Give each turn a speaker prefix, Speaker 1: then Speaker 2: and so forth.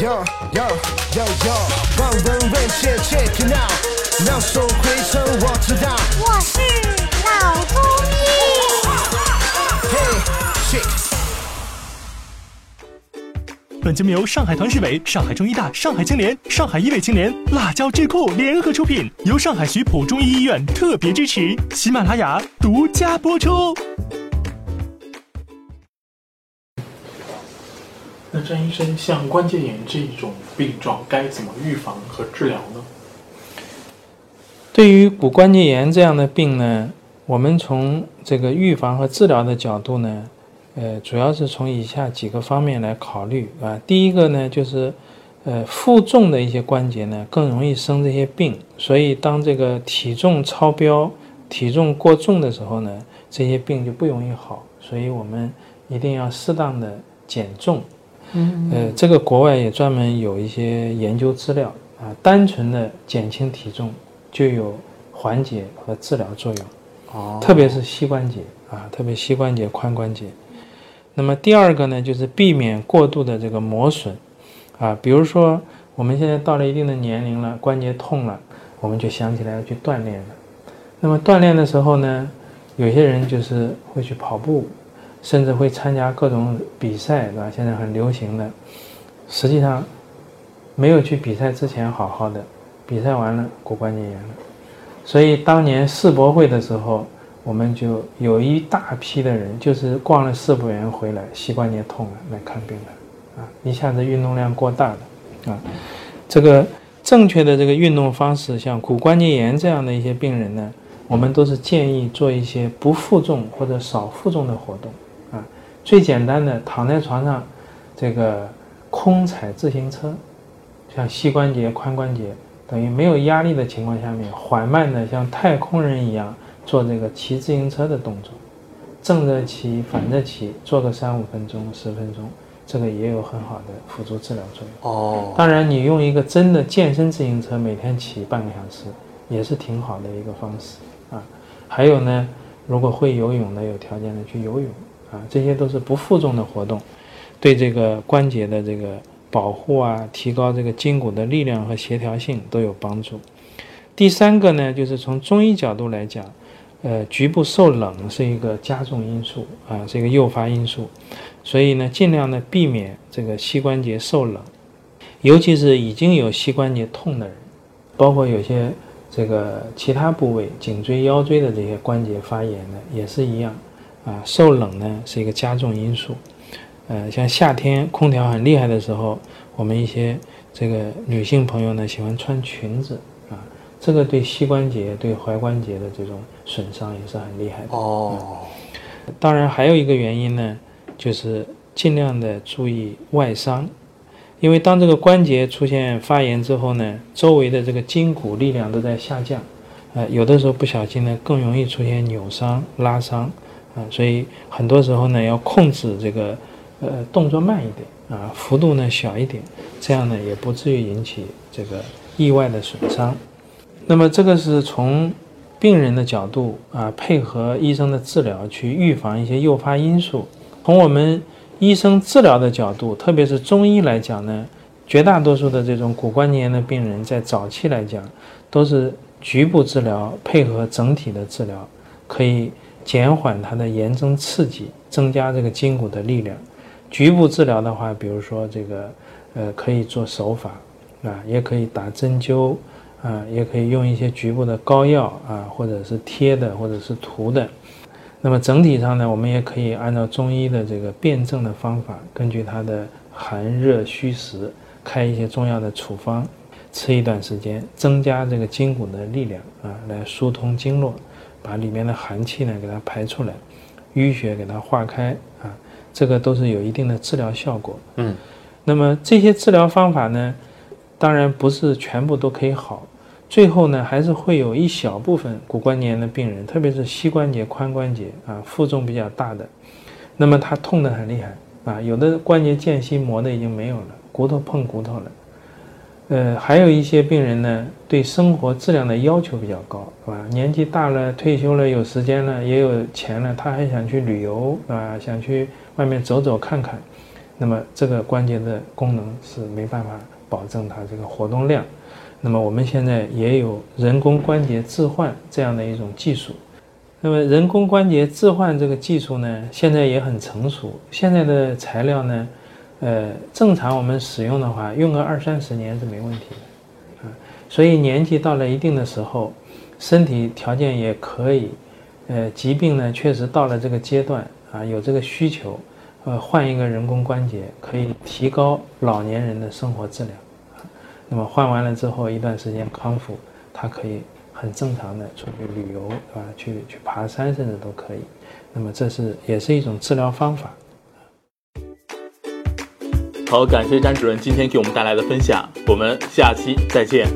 Speaker 1: Yo yo yo yo，望闻问切 check it out，秒速回程我知道。
Speaker 2: 我是老中医。
Speaker 3: 本节目由上海团市委、上海中医大、上海青联、上海医卫青联、辣椒智库联合出品，由上海徐浦中医医院特别支持，喜马拉雅独家播出。
Speaker 4: 张医生，像关节炎这种病状，该怎么预防和治疗呢？
Speaker 5: 对于骨关节炎这样的病呢，我们从这个预防和治疗的角度呢，呃，主要是从以下几个方面来考虑啊。第一个呢，就是呃负重的一些关节呢，更容易生这些病，所以当这个体重超标、体重过重的时候呢，这些病就不容易好。所以我们一定要适当的减重。
Speaker 4: 嗯
Speaker 5: 呃，这个国外也专门有一些研究资料啊，单纯的减轻体重就有缓解和治疗作用，
Speaker 4: 哦
Speaker 5: 特别是膝关节啊，特别膝关节、髋关节。那么第二个呢，就是避免过度的这个磨损啊，比如说我们现在到了一定的年龄了，关节痛了，我们就想起来要去锻炼了。那么锻炼的时候呢，有些人就是会去跑步，甚至会参加各种比赛，对吧？现在很流行的，实际上没有去比赛之前好好的，比赛完了骨关节炎了。所以当年世博会的时候，我们就有一大批的人，就是逛了世博园回来，膝关节痛了来看病了，啊，一下子运动量过大的，啊，这个正确的这个运动方式，像骨关节炎这样的一些病人呢，我们都是建议做一些不负重或者少负重的活动，最简单的躺在床上，这个空踩自行车，像膝关节、髋关节等于没有压力的情况下面，缓慢的像太空人一样做这个骑自行车的动作，正着骑、反着骑，做个三五分钟、十分钟，这个也有很好的辅助治疗作用。
Speaker 4: 哦，
Speaker 5: 当然，你用一个真的健身自行车每天骑半个小时，也是挺好的一个方式啊。还有呢，如果会游泳的，有条件的去游泳啊，这些都是不负重的活动，对这个关节的这个保护啊，提高这个筋骨的力量和协调性都有帮助。第三个呢，就是从中医角度来讲，呃，局部受冷是一个加重因素啊，是一个诱发因素，所以呢，尽量的避免这个膝关节受冷。尤其是已经有膝关节痛的人，包括有些这个其他部位，颈椎、腰椎的这些关节发炎的也是一样，啊，受冷呢是一个加重因素。呃，像夏天空调很厉害的时候，我们一些这个女性朋友呢喜欢穿裙子啊，这个对膝关节、对踝关节的这种损伤也是很厉害的。
Speaker 4: 哦，
Speaker 5: 当然还有一个原因呢，就是尽量的注意外伤，因为当这个关节出现发炎之后呢，周围的这个筋骨力量都在下降，呃，有的时候不小心呢，更容易出现扭伤、拉伤，啊、所以很多时候呢，要控制这个呃动作慢一点啊，幅度呢小一点，这样呢也不至于引起这个意外的损伤。那么这个是从病人的角度啊，配合医生的治疗去预防一些诱发因素。从我们医生治疗的角度，特别是中医来讲呢，绝大多数的这种骨关节炎的病人，在早期来讲，都是局部治疗配合整体的治疗，可以减缓它的炎症刺激，增加这个筋骨的力量。局部治疗的话，比如说这个，呃，可以做手法啊，也可以打针灸啊，也可以用一些局部的膏药啊，或者是贴的，或者是涂的。那么整体上呢，我们也可以按照中医的这个辨证的方法，根据它的寒热虚实，开一些中药的处方，吃一段时间，增加这个筋骨的力量啊，来疏通经络，把里面的寒气呢给它排出来，淤血给它化开啊，这个都是有一定的治疗效果。
Speaker 4: 嗯，
Speaker 5: 那么这些治疗方法呢，当然不是全部都可以好，最后呢还是会有一小部分骨关节炎的病人，特别是膝关节、髋关节啊负重比较大的，那么他痛得很厉害啊，有的关节间隙磨的已经没有了，骨头碰骨头了。呃，还有一些病人呢，对生活质量的要求比较高，是吧？年纪大了，退休了，有时间了，也有钱了，他还想去旅游，啊，想去外面走走看看。那么这个关节的功能是没办法保证它这个活动量。那么我们现在也有人工关节置换这样的一种技术。那么人工关节置换这个技术呢，现在也很成熟。现在的材料呢，呃，正常我们使用的话，用个二三十年是没问题的，啊，所以年纪到了一定的时候，身体条件也可以，呃，疾病呢确实到了这个阶段啊，有这个需求，呃，换一个人工关节可以提高老年人的生活质量，啊，那么换完了之后一段时间康复，它可以。很正常的出去旅游，啊？去去爬山，甚至都可以。那么这是也是一种治疗方法。
Speaker 6: 好，感谢张主任今天给我们带来的分享，我们下期再见。